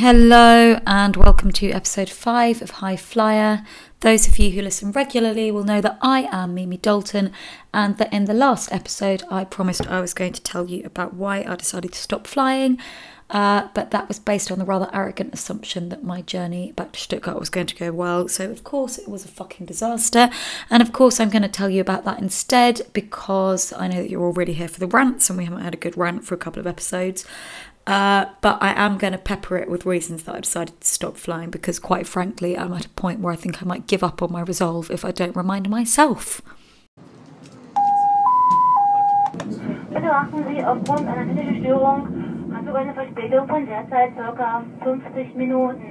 Hello, and welcome to episode 5 of High Flyer. Those of you who listen regularly will know that I am Mimi Dalton, and that in the last episode, I promised I was going to tell you about why I decided to stop flying. Uh, but that was based on the rather arrogant assumption that my journey back to Stuttgart was going to go well. So, of course, it was a fucking disaster. And of course, I'm going to tell you about that instead because I know that you're already here for the rants and we haven't had a good rant for a couple of episodes. Uh, but I am going to pepper it with reasons that I decided to stop flying because, quite frankly, I'm at a point where I think I might give up on my resolve if I don't remind myself. Bitte achten Sie aufgrund einer technischen Störung haben eine Verspätung von derzeit ca. 50 Minuten.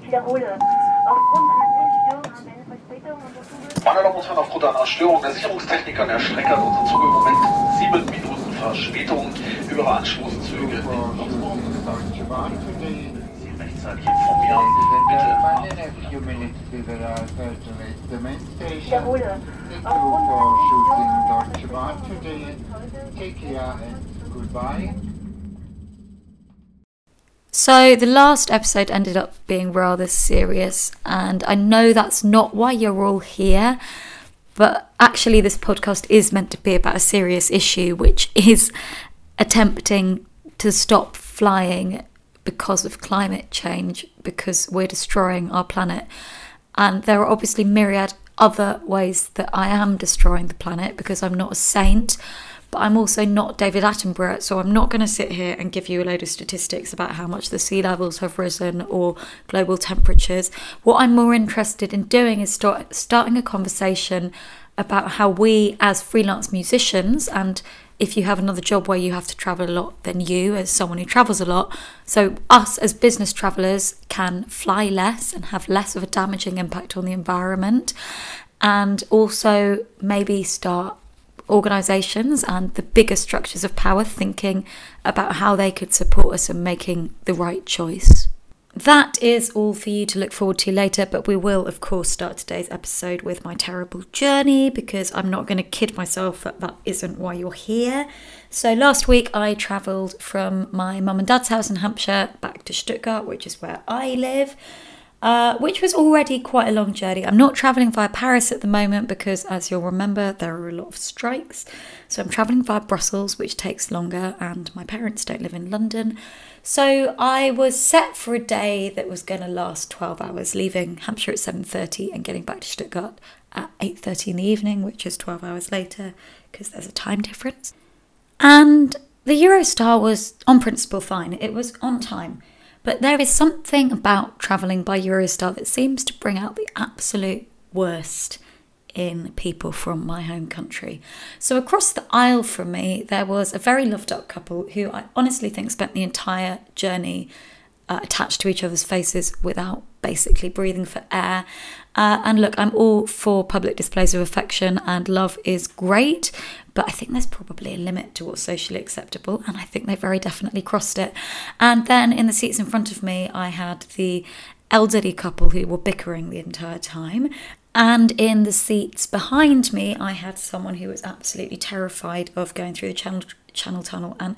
Ich wiederhole. Aufgrund einer technischen Störung haben wir eine Verspätung unseres Zuges. Meine Damen und Herren, aufgrund einer Störung der Sicherungstechnik an der Strecke hat unser Zug im Moment Minuten Verspätung. Höhere Anstoßzüge. Deutsche Bahn. Sie rechtzeitig informieren. Bitte Running a few minutes to the Thursday the main Ich station. wiederhole. Aufgrund shooting Deutsche Bahn today. Take care and goodbye. So, the last episode ended up being rather serious, and I know that's not why you're all here, but actually, this podcast is meant to be about a serious issue, which is attempting to stop flying because of climate change, because we're destroying our planet. And there are obviously myriad other ways that I am destroying the planet because I'm not a saint, but I'm also not David Attenborough. So I'm not going to sit here and give you a load of statistics about how much the sea levels have risen or global temperatures. What I'm more interested in doing is start, starting a conversation about how we, as freelance musicians, and if you have another job where you have to travel a lot, then you, as someone who travels a lot, so us as business travelers can fly less and have less of a damaging impact on the environment, and also maybe start organizations and the bigger structures of power thinking about how they could support us in making the right choice. That is all for you to look forward to later, but we will, of course, start today's episode with my terrible journey because I'm not going to kid myself that that isn't why you're here. So, last week I travelled from my mum and dad's house in Hampshire back to Stuttgart, which is where I live. Uh, which was already quite a long journey. I'm not travelling via Paris at the moment because, as you'll remember, there are a lot of strikes. So I'm travelling via Brussels, which takes longer, and my parents don't live in London. So I was set for a day that was going to last 12 hours, leaving Hampshire at 7:30 and getting back to Stuttgart at 8:30 in the evening, which is 12 hours later because there's a time difference. And the Eurostar was on principle fine. It was on time. But there is something about travelling by Eurostar that seems to bring out the absolute worst in people from my home country. So, across the aisle from me, there was a very loved up couple who I honestly think spent the entire journey uh, attached to each other's faces without basically breathing for air. Uh, and look, I'm all for public displays of affection, and love is great, but I think there's probably a limit to what's socially acceptable, and I think they very definitely crossed it. And then in the seats in front of me, I had the elderly couple who were bickering the entire time. And in the seats behind me, I had someone who was absolutely terrified of going through the channel, channel tunnel. And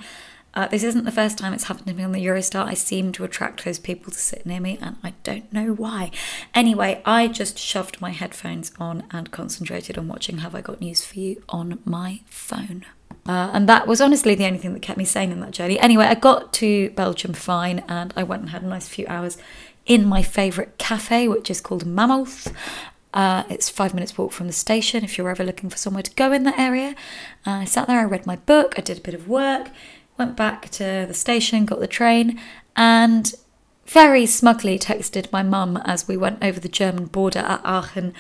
uh, this isn't the first time it's happened to me on the Eurostar. I seem to attract those people to sit near me, and I don't know why. Anyway, I just shoved my headphones on and concentrated on watching Have I Got News for You on my phone. Uh, and that was honestly the only thing that kept me sane in that journey. Anyway, I got to Belgium fine, and I went and had a nice few hours in my favourite cafe, which is called Mammoth. Uh, it's five minutes walk from the station if you're ever looking for somewhere to go in that area. Uh, I sat there, I read my book, I did a bit of work, went back to the station, got the train, and very smugly texted my mum as we went over the German border at Aachen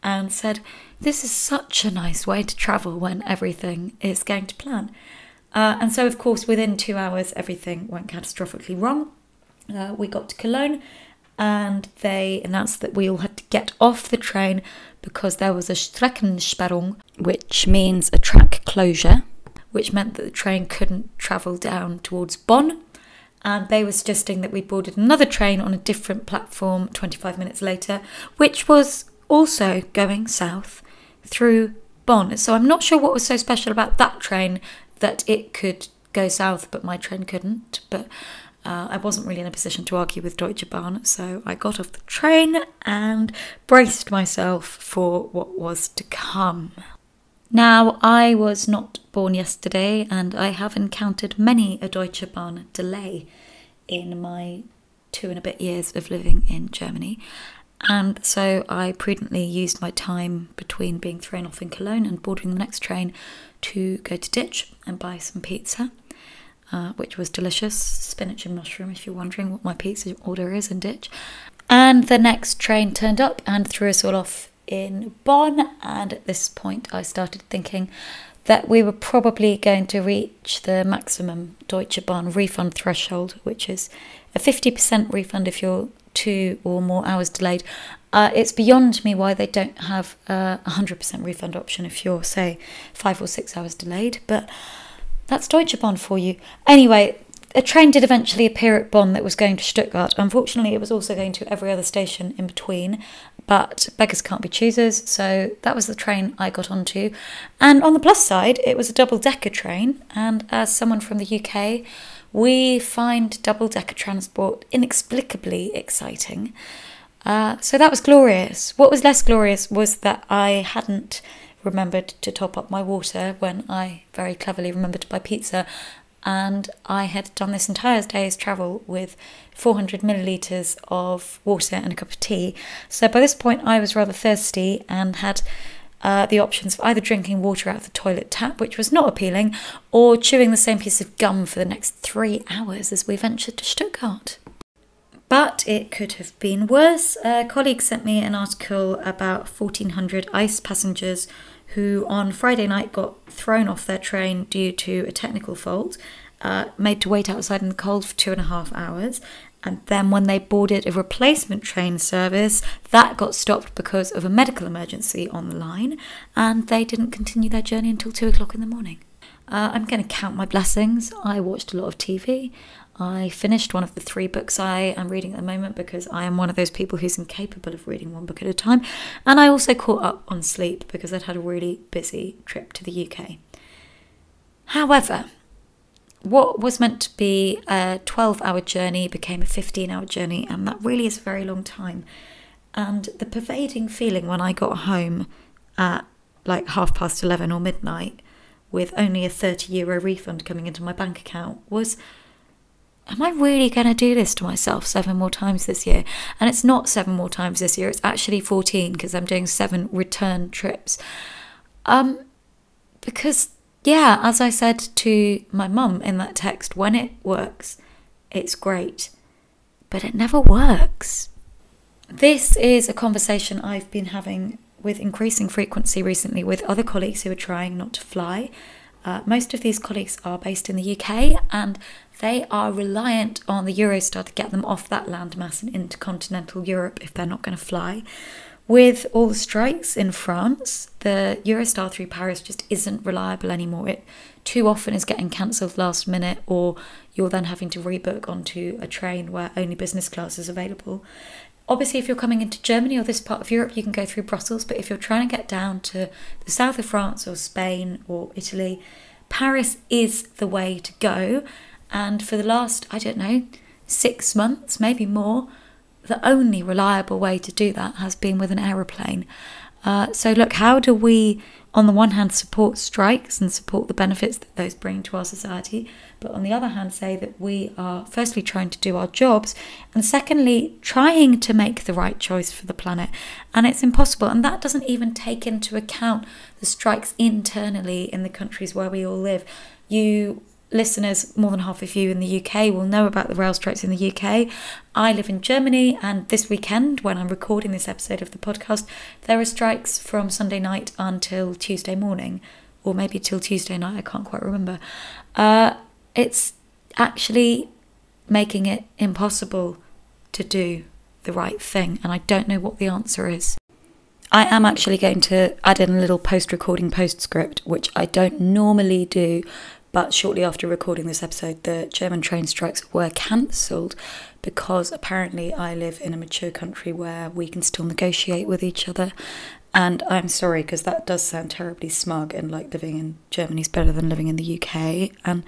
and said, This is such a nice way to travel when everything is going to plan. Uh, and so, of course, within two hours, everything went catastrophically wrong. Uh, we got to Cologne and they announced that we all had to get off the train because there was a Streckensperrung, which means a track closure, which meant that the train couldn't travel down towards Bonn. And they were suggesting that we boarded another train on a different platform 25 minutes later, which was also going south through Bonn. So I'm not sure what was so special about that train that it could go south, but my train couldn't. But uh, I wasn't really in a position to argue with Deutsche Bahn, so I got off the train and braced myself for what was to come. Now, I was not born yesterday, and I have encountered many a Deutsche Bahn delay in my two and a bit years of living in Germany. And so I prudently used my time between being thrown off in Cologne and boarding the next train to go to Ditsch and buy some pizza, uh, which was delicious spinach and mushroom, if you're wondering what my pizza order is in Ditsch. And the next train turned up and threw us all off in Bonn. And at this point, I started thinking that we were probably going to reach the maximum Deutsche Bahn refund threshold, which is a 50% refund if you're two or more hours delayed. Uh, it's beyond me why they don't have a 100% refund option if you're, say, five or six hours delayed, but that's Deutsche Bahn for you. Anyway, a train did eventually appear at Bonn that was going to Stuttgart. Unfortunately, it was also going to every other station in between, but beggars can't be choosers, so that was the train I got onto. And on the plus side, it was a double decker train, and as someone from the UK, we find double decker transport inexplicably exciting. Uh, so that was glorious. What was less glorious was that I hadn't remembered to top up my water when I very cleverly remembered to buy pizza. And I had done this entire day's travel with 400 millilitres of water and a cup of tea. So by this point, I was rather thirsty and had uh, the options of either drinking water out of the toilet tap, which was not appealing, or chewing the same piece of gum for the next three hours as we ventured to Stuttgart. But it could have been worse. A colleague sent me an article about 1,400 ICE passengers who on Friday night got thrown off their train due to a technical fault, uh, made to wait outside in the cold for two and a half hours, and then when they boarded a replacement train service, that got stopped because of a medical emergency on the line, and they didn't continue their journey until two o'clock in the morning. Uh, I'm going to count my blessings. I watched a lot of TV. I finished one of the three books I am reading at the moment because I am one of those people who's incapable of reading one book at a time. And I also caught up on sleep because I'd had a really busy trip to the UK. However, what was meant to be a 12 hour journey became a 15 hour journey, and that really is a very long time. And the pervading feeling when I got home at like half past 11 or midnight with only a 30 euro refund coming into my bank account was am I really going to do this to myself seven more times this year? And it's not seven more times this year, it's actually 14 because I'm doing seven return trips. Um, because yeah, as I said to my mum in that text, when it works, it's great, but it never works. This is a conversation I've been having with increasing frequency recently with other colleagues who are trying not to fly. Uh, most of these colleagues are based in the UK and they are reliant on the Eurostar to get them off that landmass and into continental Europe if they're not going to fly. With all the strikes in France, the Eurostar through Paris just isn't reliable anymore. It too often is getting cancelled last minute, or you're then having to rebook onto a train where only business class is available. Obviously, if you're coming into Germany or this part of Europe, you can go through Brussels, but if you're trying to get down to the south of France or Spain or Italy, Paris is the way to go. And for the last, I don't know, six months, maybe more, the only reliable way to do that has been with an aeroplane. Uh, so, look, how do we, on the one hand, support strikes and support the benefits that those bring to our society, but on the other hand, say that we are firstly trying to do our jobs, and secondly, trying to make the right choice for the planet? And it's impossible. And that doesn't even take into account the strikes internally in the countries where we all live. You listeners, more than half of you in the UK, will know about the rail strikes in the UK. I live in Germany, and this weekend, when I'm recording this episode of the podcast, there are strikes from Sunday night until Tuesday morning, or maybe till Tuesday night, I can't quite remember. Uh, it's actually making it impossible to do the right thing, and I don't know what the answer is. I am actually going to add in a little post recording postscript, which I don't normally do, but shortly after recording this episode, the German train strikes were cancelled because apparently I live in a mature country where we can still negotiate with each other. And I'm sorry because that does sound terribly smug and like living in Germany is better than living in the UK. And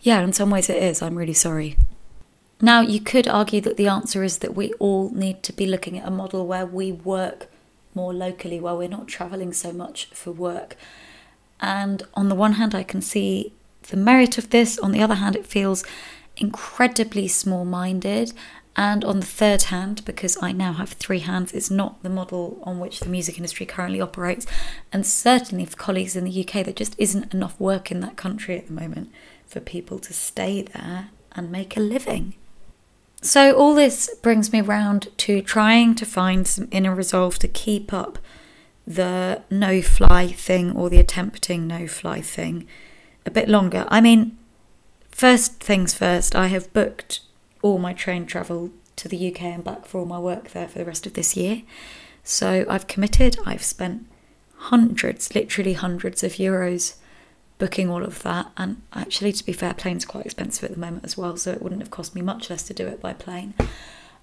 yeah, in some ways it is. I'm really sorry. Now, you could argue that the answer is that we all need to be looking at a model where we work more locally, where we're not travelling so much for work. And on the one hand, I can see the merit of this. On the other hand, it feels incredibly small minded. And on the third hand, because I now have three hands, it's not the model on which the music industry currently operates. And certainly for colleagues in the UK, there just isn't enough work in that country at the moment for people to stay there and make a living. So, all this brings me round to trying to find some inner resolve to keep up the no fly thing or the attempting no fly thing a bit longer. I mean, first things first, I have booked all my train travel to the UK and back for all my work there for the rest of this year. So I've committed, I've spent hundreds, literally hundreds of euros booking all of that. And actually, to be fair, plane's quite expensive at the moment as well, so it wouldn't have cost me much less to do it by plane.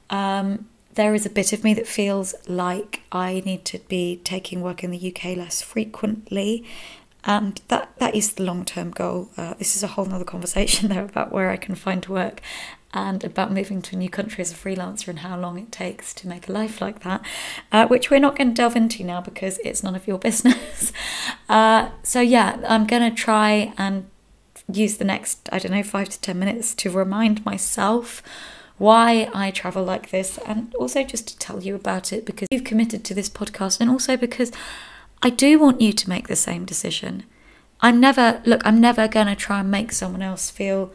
Um, there is a bit of me that feels like I need to be taking work in the UK less frequently. And that, that is the long term goal. Uh, this is a whole other conversation there about where I can find work and about moving to a new country as a freelancer and how long it takes to make a life like that, uh, which we're not going to delve into now because it's none of your business. uh, so, yeah, I'm going to try and use the next, I don't know, five to 10 minutes to remind myself why I travel like this and also just to tell you about it because you've committed to this podcast and also because I do want you to make the same decision. I'm never, look, I'm never going to try and make someone else feel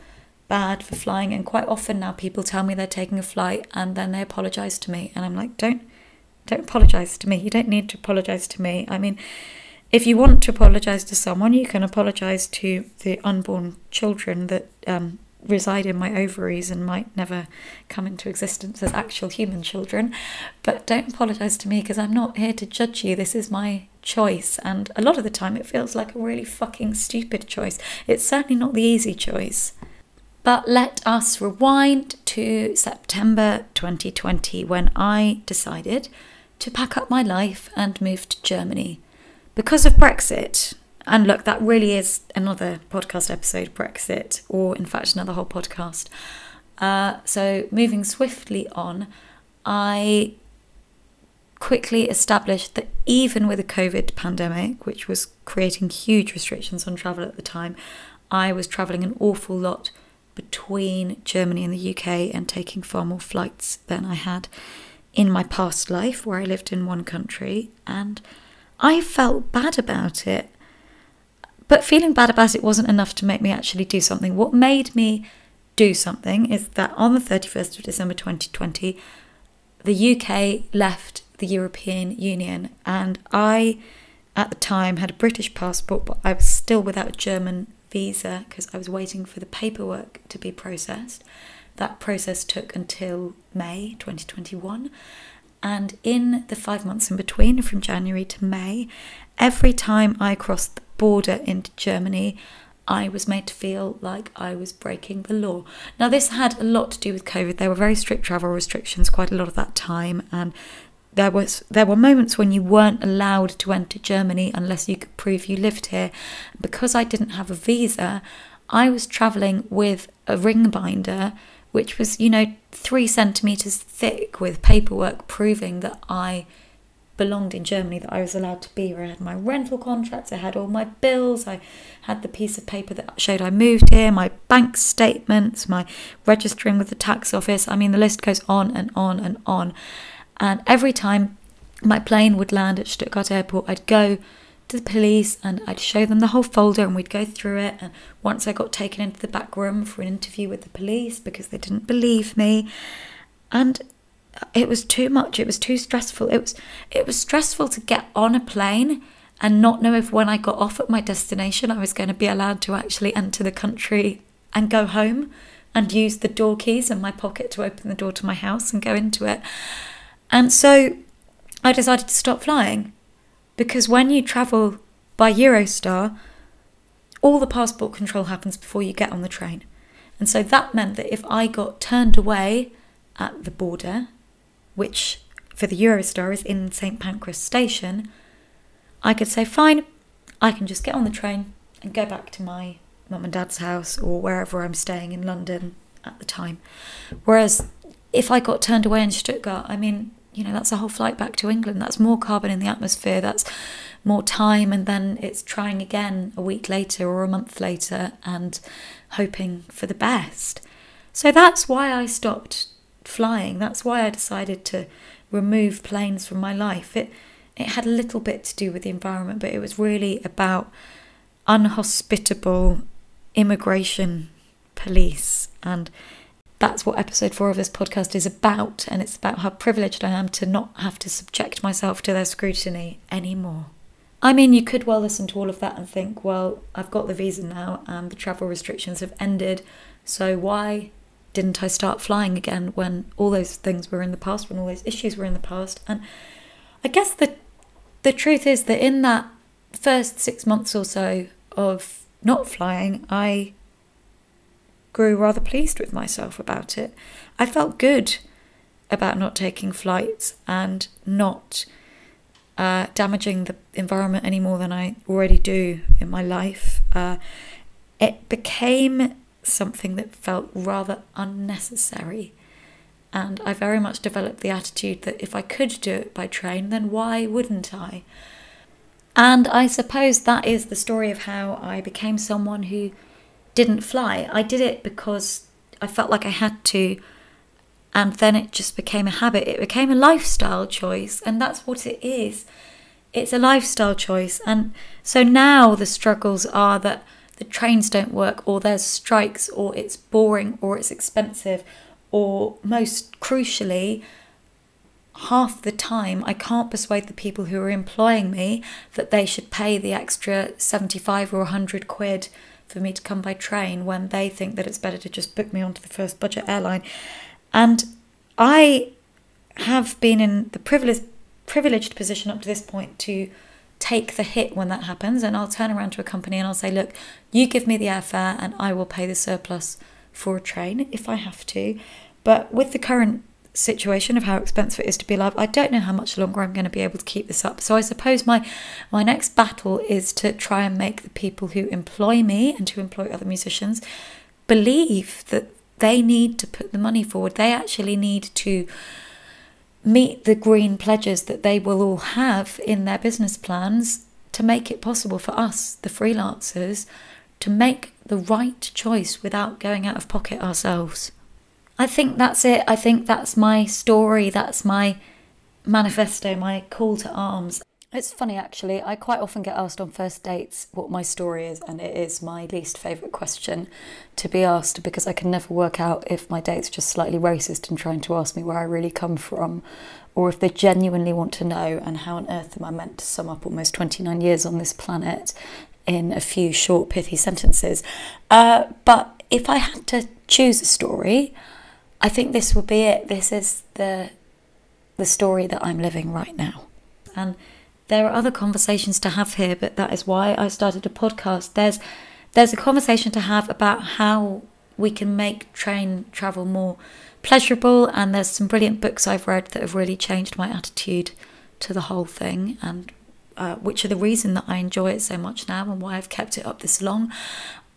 bad for flying. And quite often now people tell me they're taking a flight and then they apologize to me. And I'm like, don't, don't apologize to me. You don't need to apologize to me. I mean, if you want to apologize to someone, you can apologize to the unborn children that um, reside in my ovaries and might never come into existence as actual human children. But don't apologize to me because I'm not here to judge you. This is my choice. And a lot of the time, it feels like a really fucking stupid choice. It's certainly not the easy choice. But let us rewind to September 2020 when I decided to pack up my life and move to Germany. Because of Brexit, and look, that really is another podcast episode, Brexit, or in fact, another whole podcast. Uh, so, moving swiftly on, I quickly established that even with the COVID pandemic, which was creating huge restrictions on travel at the time, I was traveling an awful lot between Germany and the UK and taking far more flights than I had in my past life, where I lived in one country. And I felt bad about it. But feeling bad about it wasn't enough to make me actually do something. What made me do something is that on the 31st of December 2020, the UK left the European Union, and I, at the time, had a British passport, but I was still without a German visa because I was waiting for the paperwork to be processed. That process took until May 2021. And in the five months in between, from January to May, every time I crossed the border into Germany, I was made to feel like I was breaking the law. Now, this had a lot to do with COVID. There were very strict travel restrictions quite a lot of that time, and there was there were moments when you weren't allowed to enter Germany unless you could prove you lived here. Because I didn't have a visa, I was traveling with a ring binder which was, you know, three centimeters thick with paperwork proving that I belonged in Germany, that I was allowed to be here. I had my rental contracts, I had all my bills, I had the piece of paper that showed I moved here, my bank statements, my registering with the tax office. I mean, the list goes on and on and on. And every time my plane would land at Stuttgart Airport, I'd go to the police and I'd show them the whole folder and we'd go through it. And once I got taken into the back room for an interview with the police because they didn't believe me. And it was too much. It was too stressful. It was it was stressful to get on a plane and not know if when I got off at my destination I was going to be allowed to actually enter the country and go home and use the door keys in my pocket to open the door to my house and go into it. And so I decided to stop flying because when you travel by Eurostar, all the passport control happens before you get on the train. And so that meant that if I got turned away at the border, which for the Eurostar is in St Pancras station, I could say, fine, I can just get on the train and go back to my mum and dad's house or wherever I'm staying in London at the time. Whereas if I got turned away in Stuttgart, I mean, you know, that's a whole flight back to England. That's more carbon in the atmosphere. That's more time. And then it's trying again a week later or a month later and hoping for the best. So that's why I stopped flying. That's why I decided to remove planes from my life. It it had a little bit to do with the environment, but it was really about unhospitable immigration police and that's what episode four of this podcast is about, and it's about how privileged I am to not have to subject myself to their scrutiny anymore. I mean, you could well listen to all of that and think, well, I've got the visa now and the travel restrictions have ended, so why didn't I start flying again when all those things were in the past, when all those issues were in the past? And I guess the the truth is that in that first six months or so of not flying, I grew rather pleased with myself about it. I felt good about not taking flights and not uh, damaging the environment any more than I already do in my life. Uh, it became something that felt rather unnecessary. And I very much developed the attitude that if I could do it by train, then why wouldn't I? And I suppose that is the story of how I became someone who didn't fly. I did it because I felt like I had to, and then it just became a habit. It became a lifestyle choice, and that's what it is. It's a lifestyle choice. And so now the struggles are that the trains don't work, or there's strikes, or it's boring, or it's expensive, or most crucially, half the time I can't persuade the people who are employing me that they should pay the extra 75 or 100 quid for me to come by train when they think that it's better to just book me onto the first budget airline. And I have been in the privileged privileged position up to this point to take the hit when that happens and I'll turn around to a company and I'll say, look, you give me the airfare and I will pay the surplus for a train if I have to. But with the current situation of how expensive it is to be alive, I don't know how much longer I'm going to be able to keep this up. So I suppose my my next battle is to try and make the people who employ me and to employ other musicians believe that they need to put the money forward. They actually need to meet the green pledges that they will all have in their business plans to make it possible for us, the freelancers, to make the right choice without going out of pocket ourselves. I think that's it. I think that's my story. That's my manifesto, my call to arms. It's funny actually, I quite often get asked on first dates what my story is, and it is my least favourite question to be asked because I can never work out if my date's just slightly racist and trying to ask me where I really come from, or if they genuinely want to know, and how on earth am I meant to sum up almost 29 years on this planet in a few short, pithy sentences. Uh, but if I had to choose a story, I think this will be it. This is the the story that I'm living right now. And there are other conversations to have here, but that is why I started a podcast. There's there's a conversation to have about how we can make train travel more pleasurable and there's some brilliant books I've read that have really changed my attitude to the whole thing and uh, which are the reason that I enjoy it so much now and why I've kept it up this long.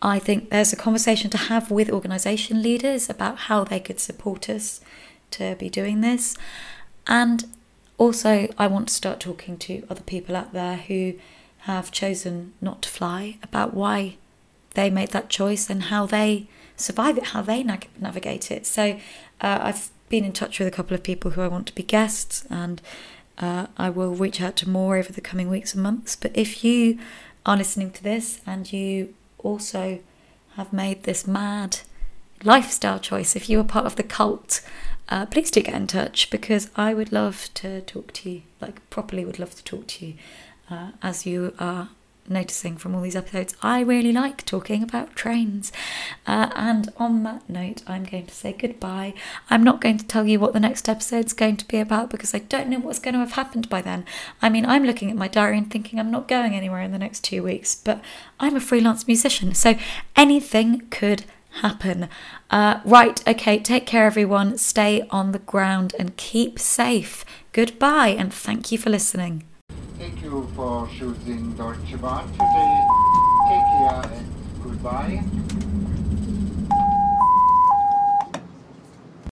I think there's a conversation to have with organisation leaders about how they could support us to be doing this. And also, I want to start talking to other people out there who have chosen not to fly about why they made that choice and how they survive it, how they nav- navigate it. So, uh, I've been in touch with a couple of people who I want to be guests, and uh, I will reach out to more over the coming weeks and months. But if you are listening to this and you also have made this mad lifestyle choice, if you are part of the cult, uh, please do get in touch because I would love to talk to you, like, properly would love to talk to you uh, as you are noticing from all these episodes, I really like talking about trains. Uh, and on that note, I'm going to say goodbye. I'm not going to tell you what the next episode's going to be about because I don't know what's going to have happened by then. I mean, I'm looking at my diary and thinking I'm not going anywhere in the next two weeks, but I'm a freelance musician, so anything could happen. Uh, right, okay, take care, everyone. Stay on the ground and keep safe. Goodbye, and thank you for listening. Thank you for choosing Deutsche Bahn today. Take care and goodbye.